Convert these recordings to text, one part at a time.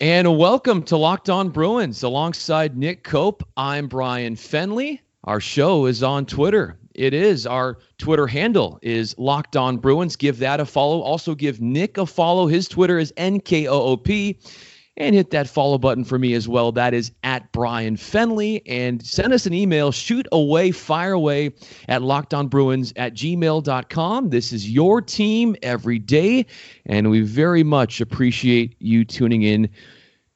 And welcome to Locked On Bruins alongside Nick Koop. I'm Bryan Fenley. Our show is on Twitter. It is our Twitter handle is Locked On Bruins. Give that a follow. Also give Nick a follow. His Twitter is NKOOP and hit that follow button for me as well. That is at Bryan Fenley. And send us an email, shoot away, fire away at lockedonbruins at gmail.com. This is your team every day, and we very much appreciate you tuning in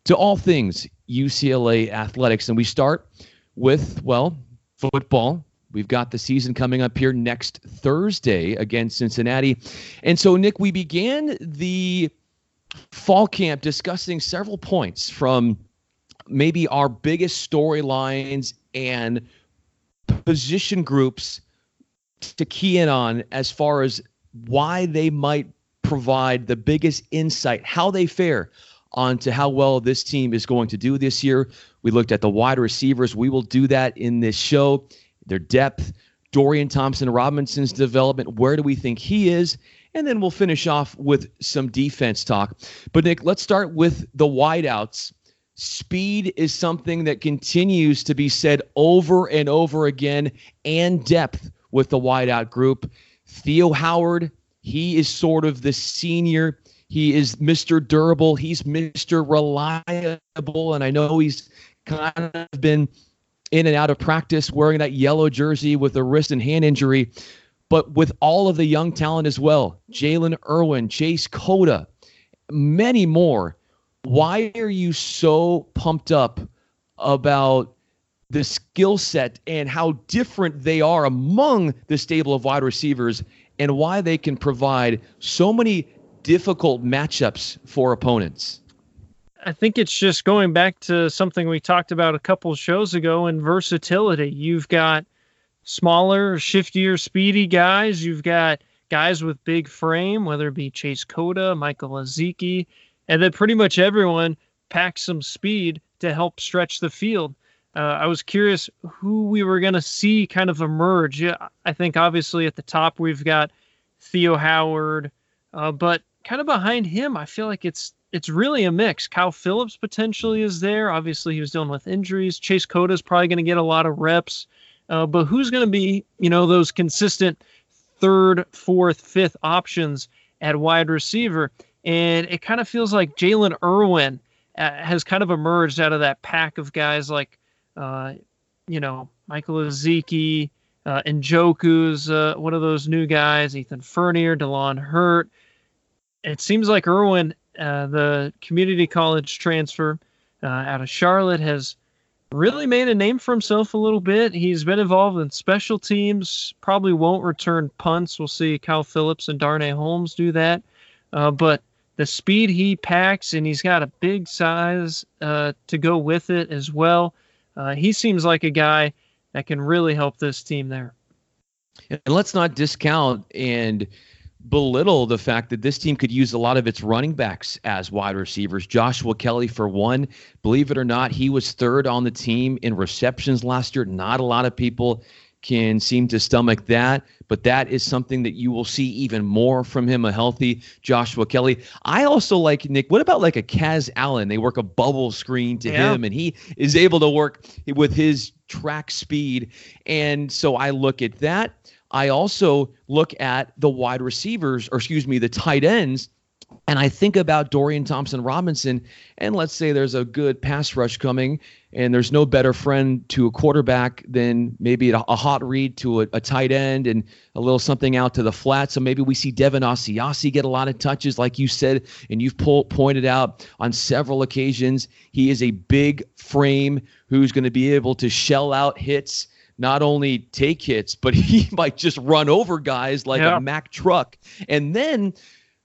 to all things UCLA athletics. And we start with, well, football. We've got the season coming up here next Thursday against Cincinnati. And so, Nick, we began the fall camp discussing several points from maybe our biggest storylines and position groups to key in on as far as why they might provide the biggest insight, how they fare onto how well this team is going to do this year. We looked at the wide receivers. We will do that in this show, their depth, Dorian Thompson Robinson's development. Where do we think he is? And then we'll finish off with some defense talk. But Nick, let's start with the wideouts. Speed is something that continues to be said over and over again, and depth with the wideout group. Theo Howard, he is sort of the senior. He is Mr. Durable. He's Mr. Reliable. And I know he's kind of been in and out of practice wearing that yellow jersey with a wrist and hand injury but with all of the young talent as well Jaylen Erwin, Chase Cota, many more. Why are you so pumped up about the skill set and how different they are among the stable of wide receivers and why they can provide so many difficult matchups for opponents? I think it's just going back to something we talked about a couple shows ago in versatility. You've got smaller, shiftier, speedy guys. You've got guys with big frame, whether it be Chase Cota, Michael Ezeike, and then pretty much everyone packs some speed to help stretch the field. Uh, I was curious who we were going to see kind of emerge. Yeah, I think obviously at the top we've got Theo Howard, uh, but kind of behind him, I feel like it's it's really a mix. Kyle Philips potentially is there. Obviously, he was dealing with injuries. Chase Cota is probably going to get a lot of reps. Uh, but who's going to be, you know, those consistent third, fourth, fifth options at wide receiver? And it kind of feels like Jaylen Erwin uh, has kind of emerged out of that pack of guys like, uh, you know, Michael Ezeike, uh, Njoku's uh, one of those new guys, Ethan Fernea, Delon Hurt. It seems like Erwin, uh, the community college transfer out of Charlotte, has really made a name for himself a little bit. He's been involved in special teams, probably won't return punts. We'll see Kyle Philips and Darnay Holmes do that. Uh, but the speed he packs, and he's got a big size uh, to go with it as well. Uh, he seems like a guy that can really help this team there. And let's not discount and belittle the fact that this team could use a lot of its running backs as wide receivers. Joshua Kelley, for one, believe it or not, he was third on the team in receptions last year. Not a lot of people can seem to stomach that, but that is something that you will see even more from him, a healthy Joshua Kelley. I also like Nick. What about like a Kaz Allen? They work a bubble screen to yeah. him, and he is able to work with his track speed. And so I look at that. I also look at the wide receivers, or excuse me, the tight ends, and I think about Dorian Thompson Robinson. And let's say there's a good pass rush coming, and there's no better friend to a quarterback than maybe a, hot read to a, a, tight end and a little something out to the flat. So maybe we see Devin Asiasi get a lot of touches, like you said, and you've po- pointed out on several occasions. He is a big frame who's going to be able to shell out hits not only take hits, but he might just run over guys like yeah. a Mack truck. And then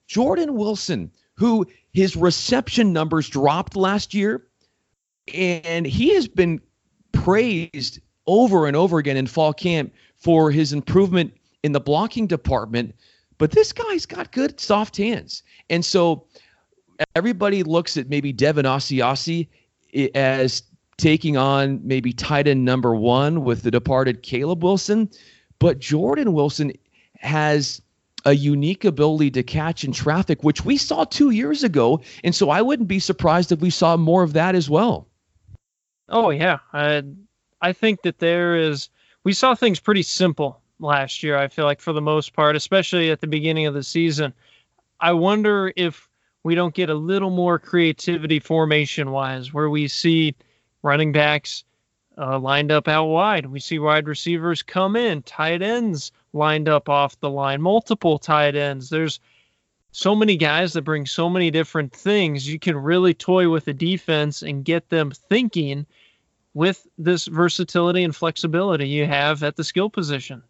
Jordan Wilson, who his reception numbers dropped last year, and he has been praised over and over again in fall camp for his improvement in the blocking department. But this guy's got good soft hands. And so everybody looks at maybe Devin Asiasi eh, as taking on maybe tight end number one with the departed Caleb Wilson. But Jordan Wilson has a unique ability to catch in traffic, which we saw two years ago. And so I wouldn't be surprised if we saw more of that as well. Oh, yeah. I, I think that there is, we saw things pretty simple last year, I feel like, for the most part, especially at the beginning of the season. I wonder if we don't get a little more creativity formation wise, where we see running backs uh, lined up out wide. We see wide receivers come in, tight ends lined up off the line, multiple tight ends. There's so many guys that bring so many different things. You can really toy with the defense and get them thinking with this versatility and flexibility you have at the skill position.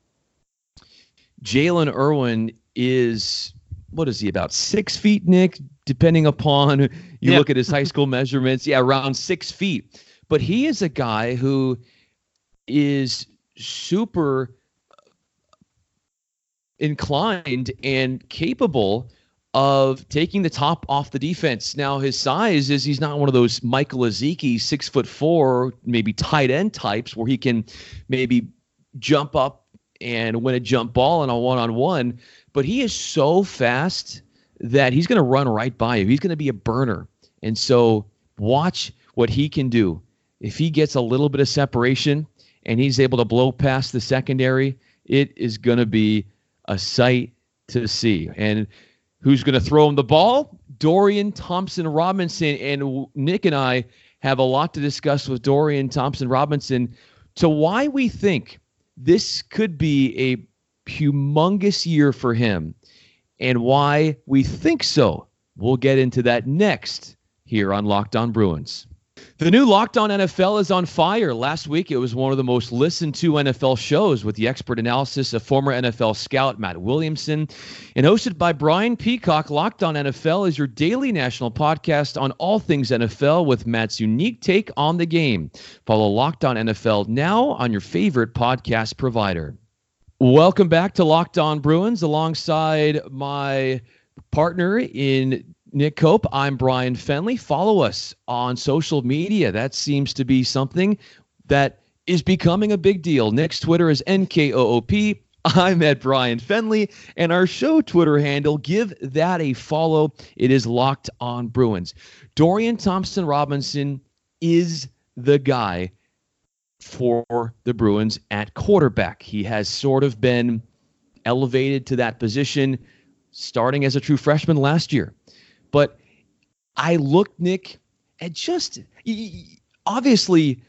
Jaylen Erwin is what is he about six feet, Nick? Depending upon you yeah. look at his high school measurements, yeah, around six feet. But he is a guy who is super inclined and capable of taking the top off the defense. Now his size is he's not one of those Michael Ezeike six foot four, maybe tight end types where he can maybe jump up and win a jump ball in a one on one. But he is so fast that he's going to run right by you. He's going to be a burner. And so watch what he can do. If he gets a little bit of separation and he's able to blow past the secondary, it is going to be a sight to see. And who's going to throw him the ball? Dorian Thompson Robinson. And Nick and I have a lot to discuss with Dorian Thompson Robinson to why we think this could be a humongous year for him and why we think so. We'll get into that next here on Locked On Bruins. The new Locked On NFL is on fire. Last week, it was one of the most listened to NFL shows with the expert analysis of former NFL scout Matt Williamson. And hosted by Brian Peacock, Locked On NFL is your daily national podcast on all things NFL with Matt's unique take on the game. Follow Locked On NFL now on your favorite podcast provider. Welcome back to Locked On Bruins alongside my partner in Nick Koop. I'm Bryan Fenley. Follow us on social media. That seems to be something that is becoming a big deal. Nick's Twitter is NKOOP. I'm at Bryan Fenley, and our show Twitter handle, give that a follow. It is Locked on Bruins. Dorian Thompson Robinson is the guy for the Bruins at quarterback. He has sort of been elevated to that position starting as a true freshman last year. But I look, Nick, at just obviously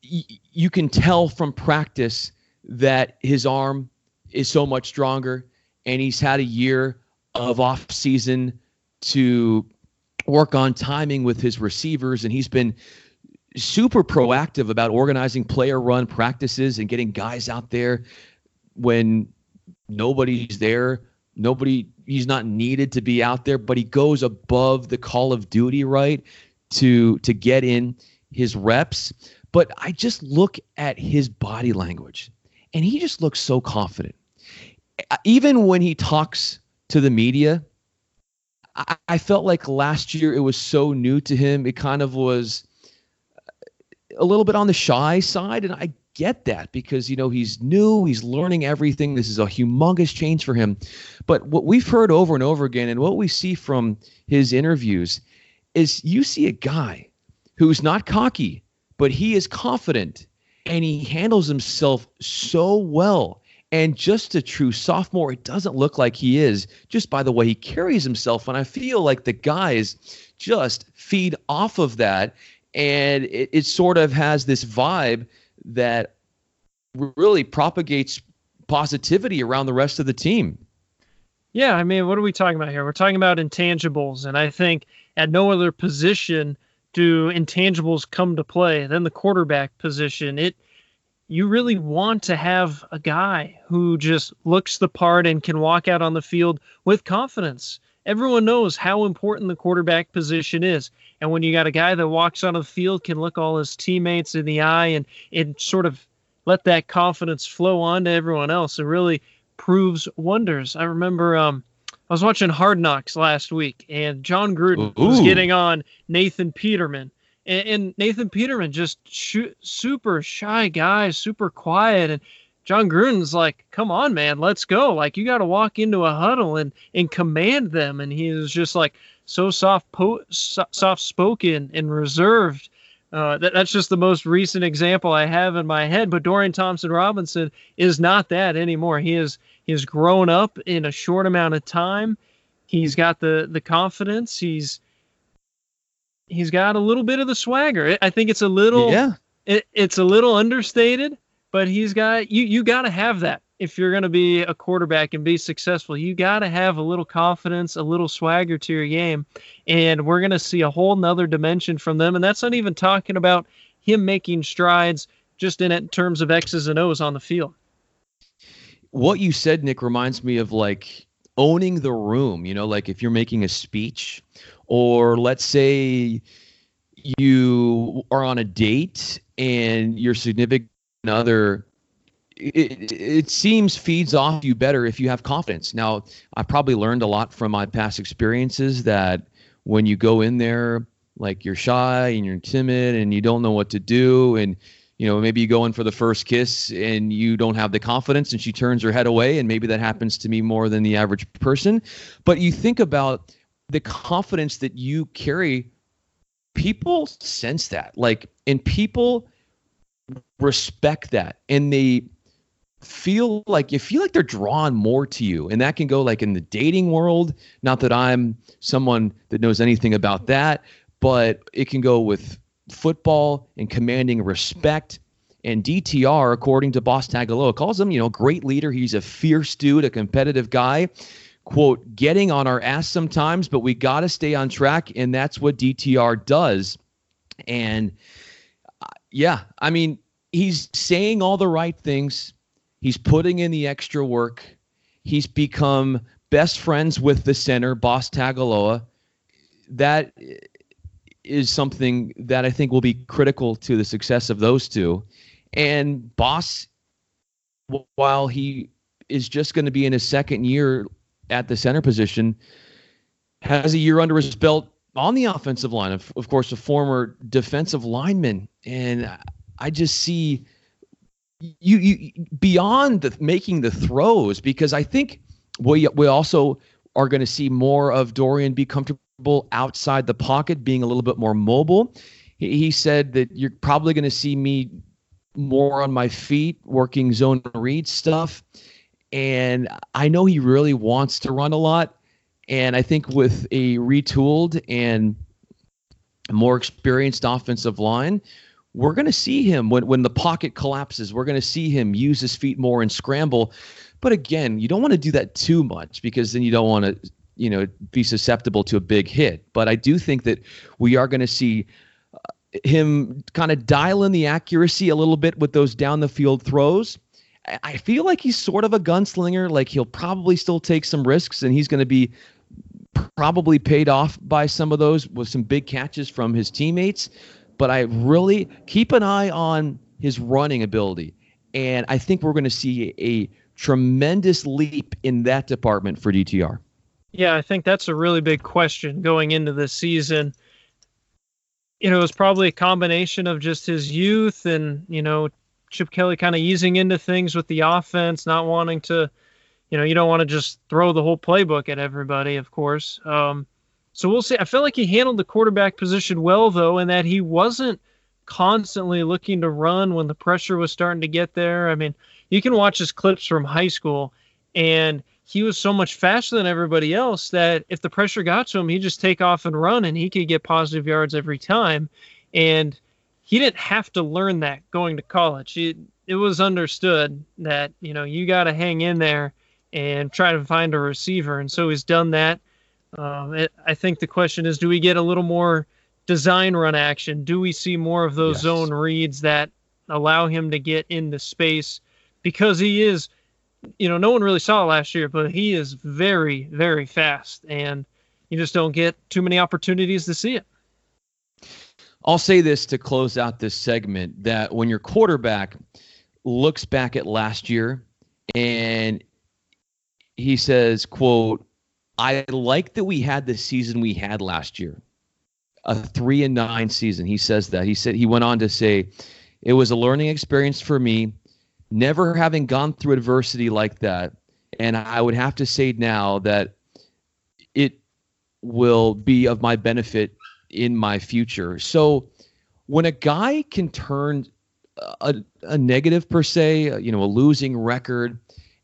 you can tell from practice that his arm is so much stronger and he's had a year of off season to work on timing with his receivers. And he's been super proactive about organizing player run practices and getting guys out there when nobody's there nobody he's not needed to be out there, but he goes above the call of duty, right? To to get in his reps. But I just look at his body language and he just looks so confident. Even when he talks to the media, I, I felt like last year it was so new to him. It kind of was uh, a little bit on the shy side. And I get that because you know he's new, he's learning everything. This is a humongous change for him. But what we've heard over and over again, and what we see from his interviews, is you see a guy who's not cocky, but he is confident and he handles himself so well. And just a true sophomore, it doesn't look like he is just by the way he carries himself. And I feel like the guys just feed off of that. And it, it sort of has this vibe that really propagates positivity around the rest of the team. Yeah, I mean, what are we talking about here? We're talking about intangibles, and I think at no other position do intangibles come to play than the quarterback position. It you really want to have a guy who just looks the part and can walk out on the field with confidence. Everyone knows how important the quarterback position is. And when you got a guy that walks on the field, can look all his teammates in the eye and, and sort of let that confidence flow on to everyone else, it really proves wonders. I remember um, I was watching Hard Knocks last week, and Jon Gruden Ooh. was getting on Nathan Peterman. And, and Nathan Peterman just sh- super shy guy, super quiet. And Jon Gruden's like, come on, man, let's go. Like you got to walk into a huddle and and command them. And he is just like so soft, po- soft spoken and reserved. Uh, that, that's just the most recent example I have in my head. But Dorian Thompson Robinson is not that anymore. He is he has grown up in a short amount of time. He's got the the confidence. He's he's got a little bit of the swagger. I think it's a little yeah. It, it's a little understated, but he's got you you got to have that if you're going to be a quarterback and be successful. You got to have a little confidence, a little swagger to your game, and we're going to see a whole nother dimension from them. And that's not even talking about him making strides just in terms of X's and O's on the field. What you said, Nick, reminds me of like owning the room. You know, like if you're making a speech, or let's say you are on a date and your significant other it, it seems feeds off you better if you have confidence. Now, I probably learned a lot from my past experiences that when you go in there like you're shy and you're timid and you don't know what to do and you know maybe you go in for the first kiss and you don't have the confidence and she turns her head away and maybe that happens to me more than the average person but you think about the confidence that you carry people sense that like and people respect that and they feel like you feel like they're drawn more to you and that can go like in the dating world not that i'm someone that knows anything about that but it can go with football and commanding respect and DTR, according to Boss Tagaloa, calls him, you know, great leader. He's a fierce dude, a competitive guy. Quote, getting on our ass sometimes, but we got to stay on track. And that's what DTR does. And uh, yeah, I mean, he's saying all the right things. He's putting in the extra work. He's become best friends with the center, Boss Tagaloa. That is something that I think will be critical to the success of those two. And Boss, while he is just going to be in his second year at the center position, has a year under his belt on the offensive line. Of, of course, a former defensive lineman. And I just see you, you beyond the making the throws because I think we we also are going to see more of Dorian be comfortable outside the pocket, being a little bit more mobile. He, he said that you're probably going to see me more on my feet, working zone read stuff. And I know he really wants to run a lot. And I think with a retooled and more experienced offensive line, we're going to see him when, when the pocket collapses. We're going to see him use his feet more and scramble. But again, you don't want to do that too much because then you don't want to, you know, be susceptible to a big hit. But I do think that we are going to see uh, him kind of dial in the accuracy a little bit with those down the field throws. I feel like he's sort of a gunslinger. Like he'll probably still take some risks and he's going to be probably paid off by some of those with some big catches from his teammates but I really keep an eye on his running ability. And I think we're going to see a tremendous leap in that department for DTR. Yeah, I think that's a really big question going into the season. You know, it was probably a combination of just his youth and, you know, Chip Kelly kind of easing into things with the offense, not wanting to, you know, you don't want to just throw the whole playbook at everybody, of course. Um, so we'll see. I felt like he handled the quarterback position well, though, and that he wasn't constantly looking to run when the pressure was starting to get there. I mean, you can watch his clips from high school, and he was so much faster than everybody else that if the pressure got to him, he'd just take off and run, and he could get positive yards every time. And he didn't have to learn that going to college. It, it was understood that, you know, you got to hang in there and try to find a receiver. And so he's done that. Um, it, I think the question is, do we get a little more design run action? Do we see more of those yes. zone reads that allow him to get into space? Because he is, you know, no one really saw it last year, but he is very, very fast, and you just don't get too many opportunities to see it. I'll say this to close out this segment that when your quarterback looks back at last year and he says, quote, I like that we had the season we had last year, a three and nine season. He says that. He said he went on to say, it was a learning experience for me. never having gone through adversity like that, and I would have to say now that it will be of my benefit in my future. So when a guy can turn a, a negative per se, you know, a losing record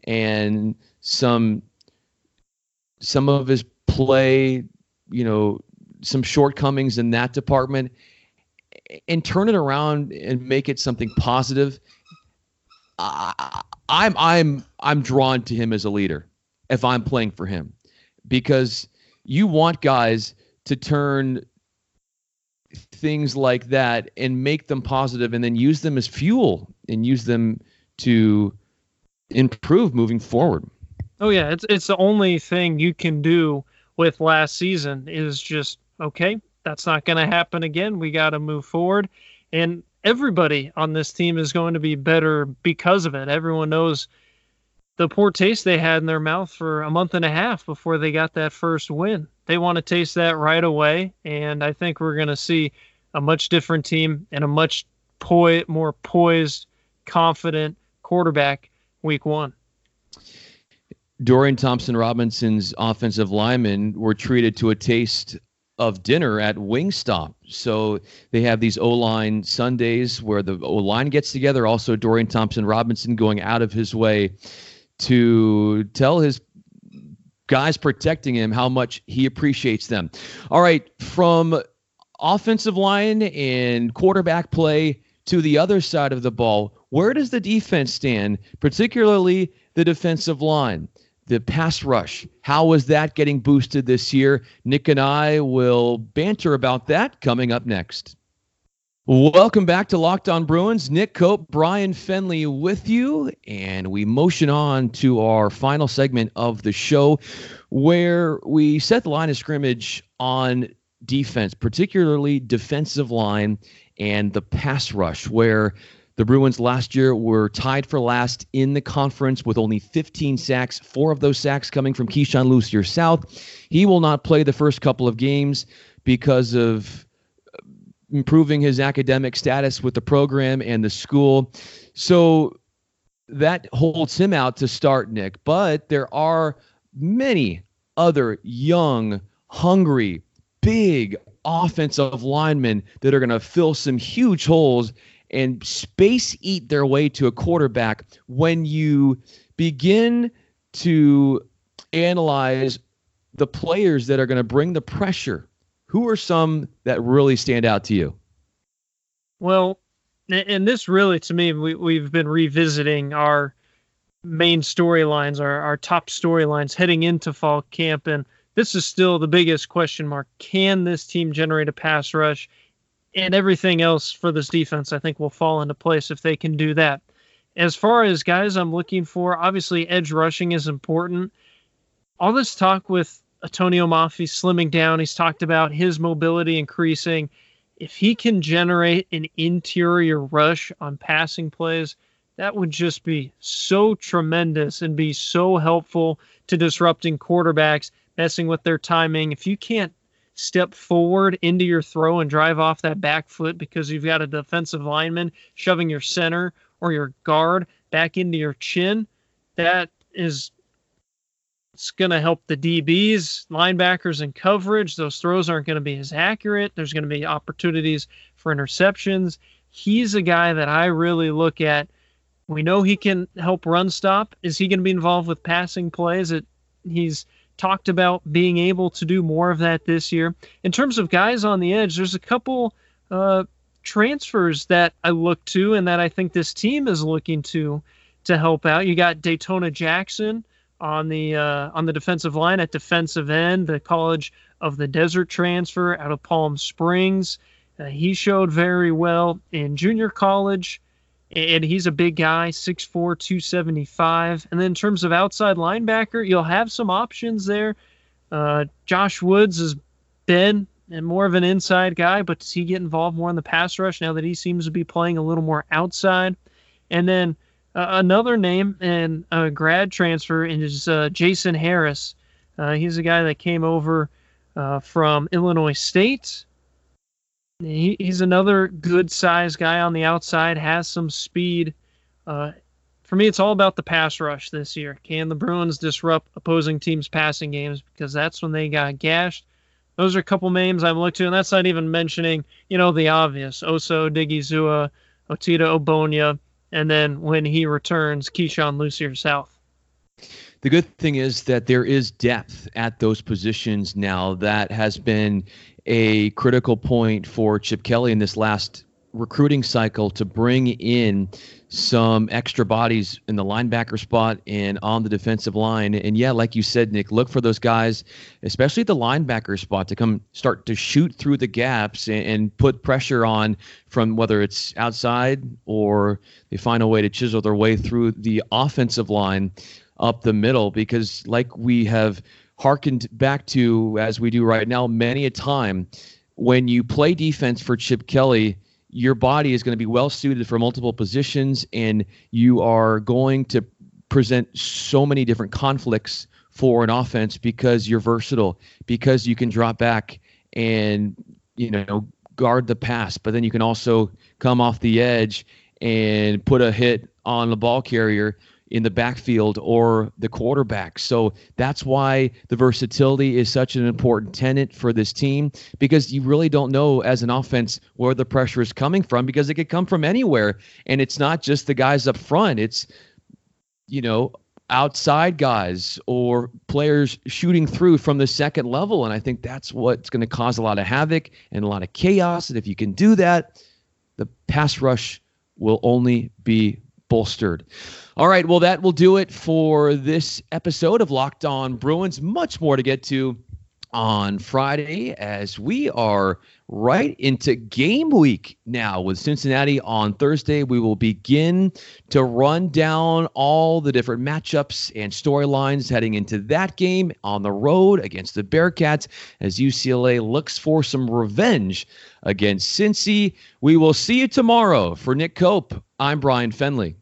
and some some of his play, you know, some shortcomings in that department and turn it around and make it something positive. I, I'm I'm I'm drawn to him as a leader if I'm playing for him because you want guys to turn things like that and make them positive and then use them as fuel and use them to improve moving forward. Oh yeah, it's it's the only thing you can do with last season is just okay, that's not going to happen again. We got to move forward and everybody on this team is going to be better because of it. Everyone knows the poor taste they had in their mouth for a month and a half before they got that first win. They want to taste that right away and I think we're going to see a much different team and a much poi- more poised, confident quarterback week 1. Dorian Thompson Robinson's offensive linemen were treated to a taste of dinner at Wingstop. So they have these O line Sundays where the O line gets together. Also, Dorian Thompson Robinson going out of his way to tell his guys protecting him how much he appreciates them. All right, from offensive line and quarterback play to the other side of the ball, where does the defense stand, particularly the defensive line? The pass rush. How was that getting boosted this year? Nick and I will banter about that coming up next. Welcome back to Locked On Bruins. Nick Koop, Bryan Fenley with you, and we motion on to our final segment of the show where we set the line of scrimmage on defense, particularly defensive line and the pass rush, where the Bruins last year were tied for last in the conference with only 15 sacks, four of those sacks coming from Keisean Lucier-South. He will not play the first couple of games because of uh, improving his academic status with the program and the school. So that holds him out to start, Nick. But there are many other young, hungry, big offensive linemen that are going to fill some huge holes and space eat their way to a quarterback when you begin to analyze the players that are going to bring the pressure. Who are some that really stand out to you? Well, and this really, to me, we, we've been revisiting our main storylines, our, our top storylines heading into fall camp. And this is still the biggest question mark. Can this team generate a pass rush? And everything else for this defense, I think, will fall into place if they can do that. As far as guys I'm looking for, obviously edge rushing is important. All this talk with Antonio Mafi slimming down, he's talked about his mobility increasing. If he can generate an interior rush on passing plays, that would just be so tremendous and be so helpful to disrupting quarterbacks, messing with their timing. If you can't step forward into your throw and drive off that back foot because you've got a defensive lineman shoving your center or your guard back into your chin, that is it's going to help the DBs, linebackers, and coverage. Those throws aren't going to be as accurate. There's going to be opportunities for interceptions. He's a guy that I really look at. We know he can help run stop. Is he going to be involved with passing plays? It, he's talked about being able to do more of that this year. In terms of guys on the edge, there's a couple uh, transfers that I look to and that I think this team is looking to to help out. You got Datona Jackson on the uh, on the defensive line at defensive end, the College of the Desert transfer out of Palm Springs. Uh, he showed very well in junior college and he's a big guy, 6'4, 275. And then in terms of outside linebacker, you'll have some options there. Uh, Josh Woods has been and more of an inside guy, but does he get involved more in the pass rush now that he seems to be playing a little more outside? And then uh, another name and a grad transfer is uh, Jason Harris. Uh, he's a guy that came over uh, from Illinois State. He, he's another good size guy on the outside, has some speed. Uh, for me, it's all about the pass rush this year. Can the Bruins disrupt opposing teams' passing games? Because that's when they got gashed. Those are a couple names I've looked to, and that's not even mentioning, you know, the obvious: Osa Odighizuwa, Otito Ogbonnia, and then when he returns, Keisean Lucier-South. The good thing is that there is depth at those positions now. That has been a critical point for Chip Kelly in this last recruiting cycle to bring in some extra bodies in the linebacker spot and on the defensive line. And yeah, like you said, Nick, look for those guys, especially at the linebacker spot, to come start to shoot through the gaps and, and put pressure on from whether it's outside or they find a way to chisel their way through the offensive line up the middle. Because, like we have harkened back to as we do right now, many a time when you play defense for Chip Kelly your body is going to be well suited for multiple positions and you are going to present so many different conflicts for an offense because you're versatile because you can drop back and you know guard the pass but then you can also come off the edge and put a hit on the ball carrier in the backfield or the quarterback. So that's why the versatility is such an important tenet for this team because you really don't know as an offense where the pressure is coming from because it could come from anywhere. And it's not just the guys up front, it's, you know, outside guys or players shooting through from the second level. And I think that's what's going to cause a lot of havoc and a lot of chaos. And if you can do that, the pass rush will only be bolstered. All right, well, that will do it for this episode of Locked On Bruins. Much more to get to on Friday as we are right into game week now with Cincinnati on Thursday. We will begin to run down all the different matchups and storylines heading into that game on the road against the Bearcats as UCLA looks for some revenge against Cincy. We will see you tomorrow. For Nick Koop, I'm Bryan Fenley.